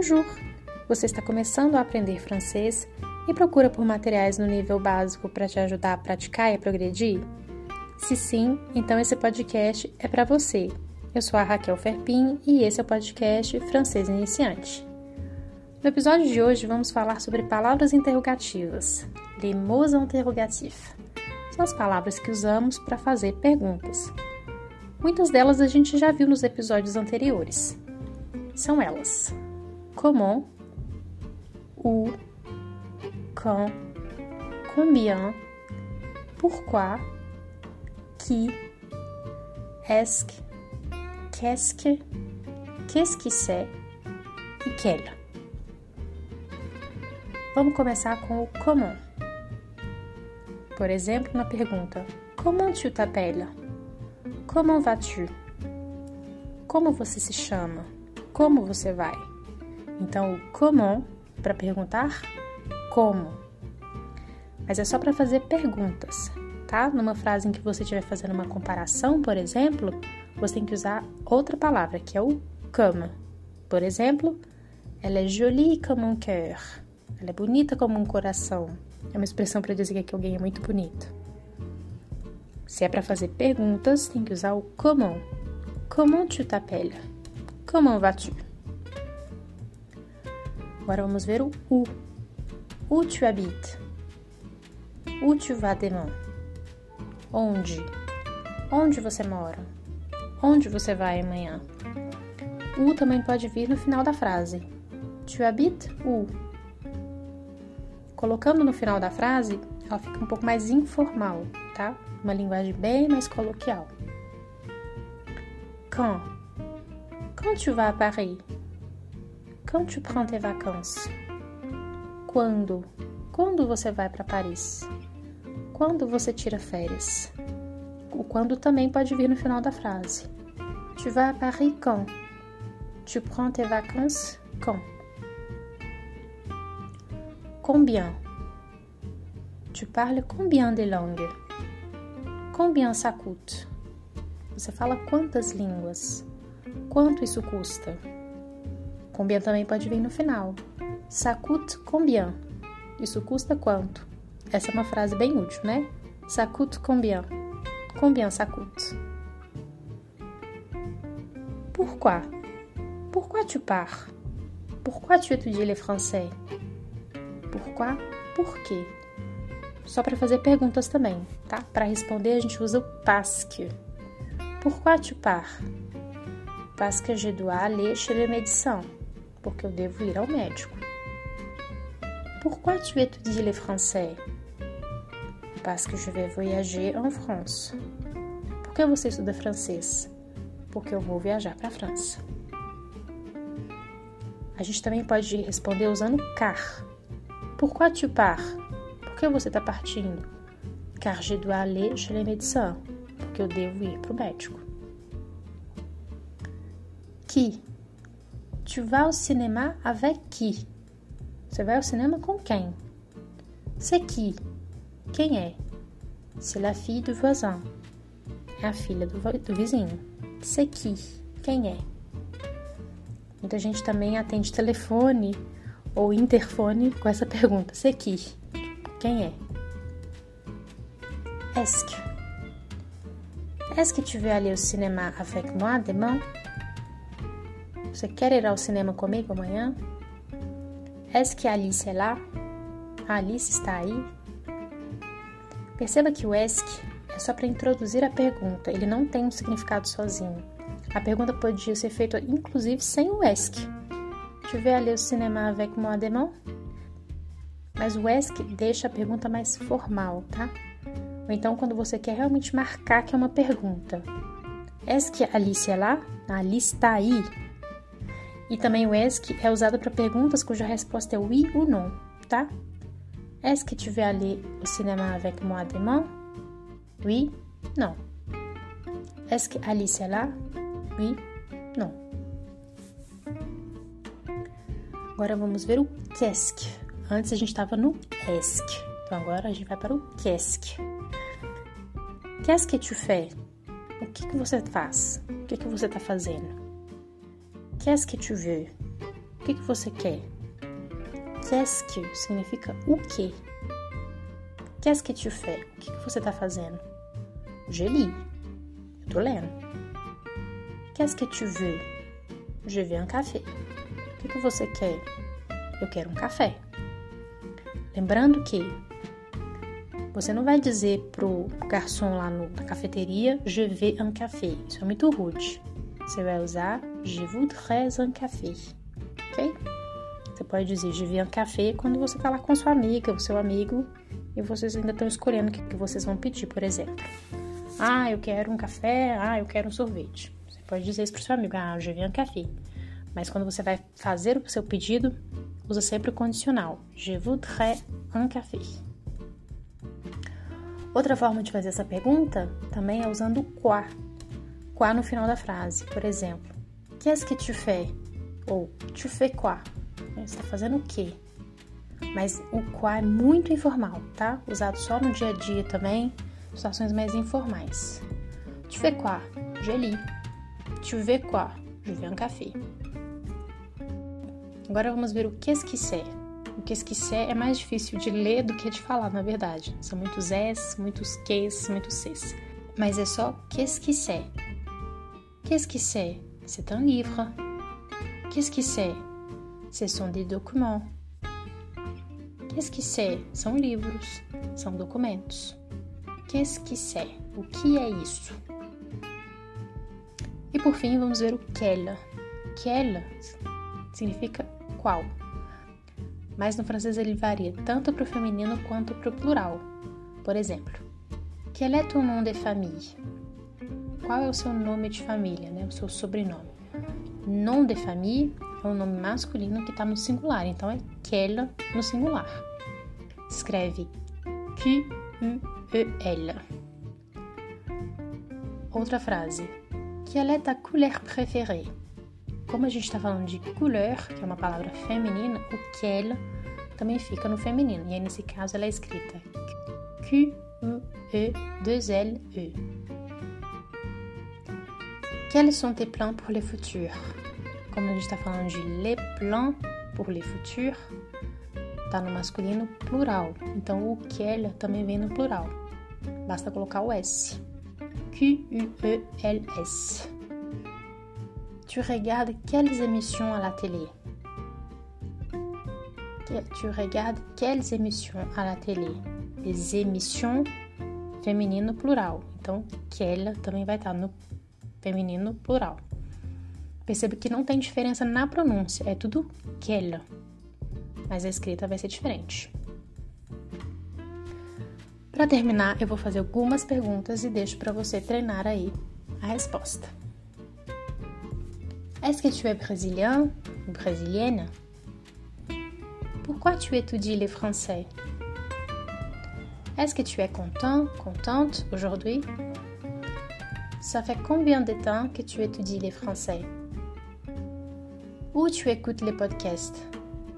Bonjour! Você está começando a aprender francês e procura por materiais no nível básico para te ajudar a praticar e progredir? Se sim, então esse podcast é para você. Eu sou a Raquel Ferpin e esse é o podcast Francês Iniciante. No episódio de hoje vamos falar sobre palavras interrogativas, les mots interrogatifs. São as palavras que usamos para fazer perguntas. Muitas delas a gente já viu nos episódios anteriores. São elas: comment, où, quand, combien, pourquoi, qui, est-ce, qu'est-ce que, qu'est-ce que c'est e quel. Vamos começar com o comment. Por exemplo, na pergunta: Comment tu t'appelles? Comment vas-tu? Como você se chama? Como você vai? Então, o comment para perguntar como. Mas é só para fazer perguntas, tá? Numa frase em que você estiver fazendo uma comparação, por exemplo, você tem que usar outra palavra, que é o comme. Por exemplo, ela é jolie comme un cœur. Ela é bonita como um coração. É uma expressão para dizer que alguém é muito bonito. Se é para fazer perguntas, tem que usar o comment. Comment tu t'appelles? Comment vas-tu? Agora vamos ver o où. Où tu habites? Où tu vas demain? Onde? Onde você mora? Onde você vai amanhã? O também pode vir no final da frase. Tu habites où? Colocando no final da frase, ela fica um pouco mais informal, tá? Uma linguagem bem mais coloquial. Quand? Quand tu vas à Paris? Quand tu prends tes vacances? Quando? Quando você vai para Paris? Quando você tira férias? O quando também pode vir no final da frase. Tu vas à Paris quand? Tu prends tes vacances quand? Combien? Tu parles combien de langues? Combien ça coûte? Você fala quantas línguas? Quanto isso custa? Combien também pode vir no final. Ça coûte combien? Isso custa quanto? Essa é uma frase bem útil, né? Ça coûte combien? Combien ça coûte? Pourquoi? Pourquoi tu pars? Pourquoi tu étudies le français? Pourquoi? Por quê? Só para fazer perguntas também, tá? Para responder a gente usa o que. Pourquoi tu pars? Parce que je dois aller chez le médecin. Porque eu devo ir ao médico. Pourquoi tu étudies le français? Parce que je vais voyager en France. Por que você estuda francês? Porque eu vou viajar para a França. A gente também pode responder usando car. Pourquoi tu pars? Por que você está partindo? Car je dois aller chez le médecin. Porque eu devo ir para o médico. Qui? Tu vas au cinéma avec qui? Você vai ao cinema com quem? C'est qui? Quem é? C'est la fille du voisin. É a filha do, do vizinho. C'est qui? Quem é? Muita gente também atende telefone ou interfone com essa pergunta: C'est qui? Quem é? Est-ce que? Est-ce que tu veux aller au cinéma avec moi demain? Você quer ir ao cinema comigo amanhã? Est-ce que Alice é lá? A Alice está aí? Perceba que o est é só para introduzir a pergunta, ele não tem um significado sozinho. A pergunta podia ser feita inclusive sem o est. Tu veux aller au cinéma avec moi demain? Mas o est deixa a pergunta mais formal, tá? Ou então quando você quer realmente marcar que é uma pergunta. Que Alice é lá? A Alice está aí. E também o est é usado para perguntas cuja resposta é oui ou non, tá? Est-ce que tu veux aller au cinéma avec moi demain? Oui, non. Est-ce que Alice est là? Oui, non. Agora vamos ver o qu'est-ce. Antes a gente estava no est. Então agora a gente vai para o qu'est-ce. Qu'est-ce que tu fais? O que, que você faz? O que, que você está fazendo? Qu'est-ce que tu veux? O que, que você quer? Qu'est-ce que significa o quê? Qu'est-ce que tu fais? O que, que você está fazendo? Je lis. Eu tô lendo. Qu'est-ce que tu veux? Je veux un café. O que, que você quer? Eu quero um café. Lembrando que você não vai dizer pro garçom lá no, na cafeteria Je veux un café. Isso é muito rude. Você vai usar Je voudrais un café. Ok? Você pode dizer Je un café quando você lá com sua amiga, o seu amigo, e vocês ainda estão escolhendo o que, vocês vão pedir, por exemplo. Ah, eu quero um café. Ah, eu quero um sorvete. Você pode dizer isso pro seu amigo. Ah, je un café. Mas quando você vai fazer o seu pedido, usa sempre o condicional. Je voudrais un café. Outra forma de fazer essa pergunta também é usando o quoi. Quoi no final da frase. Por exemplo, qu'est-ce que tu fais? Ou tu fais quoi? Você está fazendo o quê? Mas o quoi é muito informal, tá? Usado só no dia a dia também, situações mais informais. Tu fais quoi? Je lis. Tu veux quoi? Je veux un café. Agora vamos ver o que c'est. O que c'est é mais difícil de ler do que de falar, na verdade. São muitos s, muitos ques, muitos cs. Mas é só que c'est. Qu'est-ce que c'est? C'est un livre. Qu'est-ce que c'est? Ce sont des documents. Qu'est-ce que c'est? São livros, são documentos. Qu'est-ce que c'est? O que é isso? E por fim, vamos ver o quel. Quel significa qual. Mas no francês ele varia tanto para o feminino quanto para o plural. Por exemplo, quel est ton nom de famille? Qual é o seu nome de família, né? o seu sobrenome? Nom de famille é um nome masculino que está no singular, então é quel no singular. Escreve Q-U-E-L. Outra frase. Quelle est ta couleur préférée? Como a gente está falando de couleur, que é uma palavra feminina, o quel também fica no feminino. E aí, nesse caso, ela é escrita Q-U-E-2-L-E. Quels sont tes plans pour le futur? Como a gente está falando de les plans pour le futur, tá no masculino plural. Então, o quel também vem no plural? Basta colocar o S. Q-U-E-L-S. Tu regardes quelles émissions à la télé? Tu regardes quelles émissions à la télé? Les émissions feminino plural. Então, quelle também vai estar no feminino plural. Perceba que não tem diferença na pronúncia, é tudo quelle. Mas a escrita vai ser diferente. Para terminar, eu vou fazer algumas perguntas e deixo para você treinar aí a resposta. Est-ce que tu es brésilien ou brésilienne? Pourquoi tu étudies le français? Est-ce que tu es content, contente aujourd'hui? Ça fait combien de temps que tu étudies le français? Où tu écoutes les podcasts?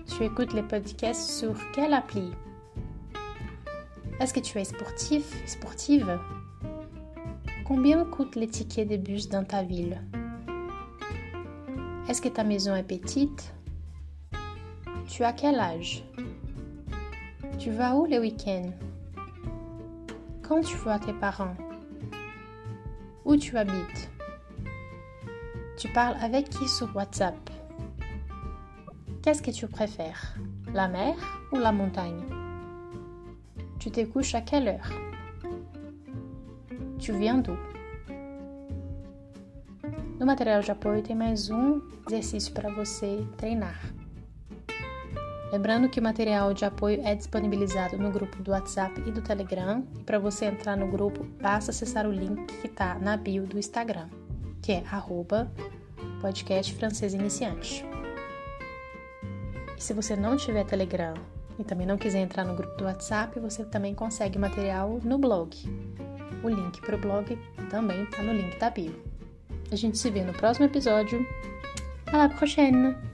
Tu écoutes les podcasts sur quelle appli? Est-ce que tu es sportif, sportive? Combien coûte les tickets de bus dans ta ville? Est-ce que ta maison est petite? Tu as quel âge? Tu vas où le week-end? Quand tu vois tes parents? Où tu habites? Tu parles avec qui sur WhatsApp? Qu'est-ce que tu préfères? La mer ou la montagne? Tu te couches à quelle heure? Tu viens d'où? No material de apoio tem mais um exercício para você treinar. Lembrando que o material de apoio é disponibilizado no grupo do WhatsApp e do Telegram. E para você entrar no grupo, basta acessar o link que está na bio do Instagram, que é arroba podcast francês iniciante. E se você não tiver Telegram e também não quiser entrar no grupo do WhatsApp, você também consegue material no blog. O link para o blog também está no link da bio. A gente se vê no próximo episódio. À la prochaine!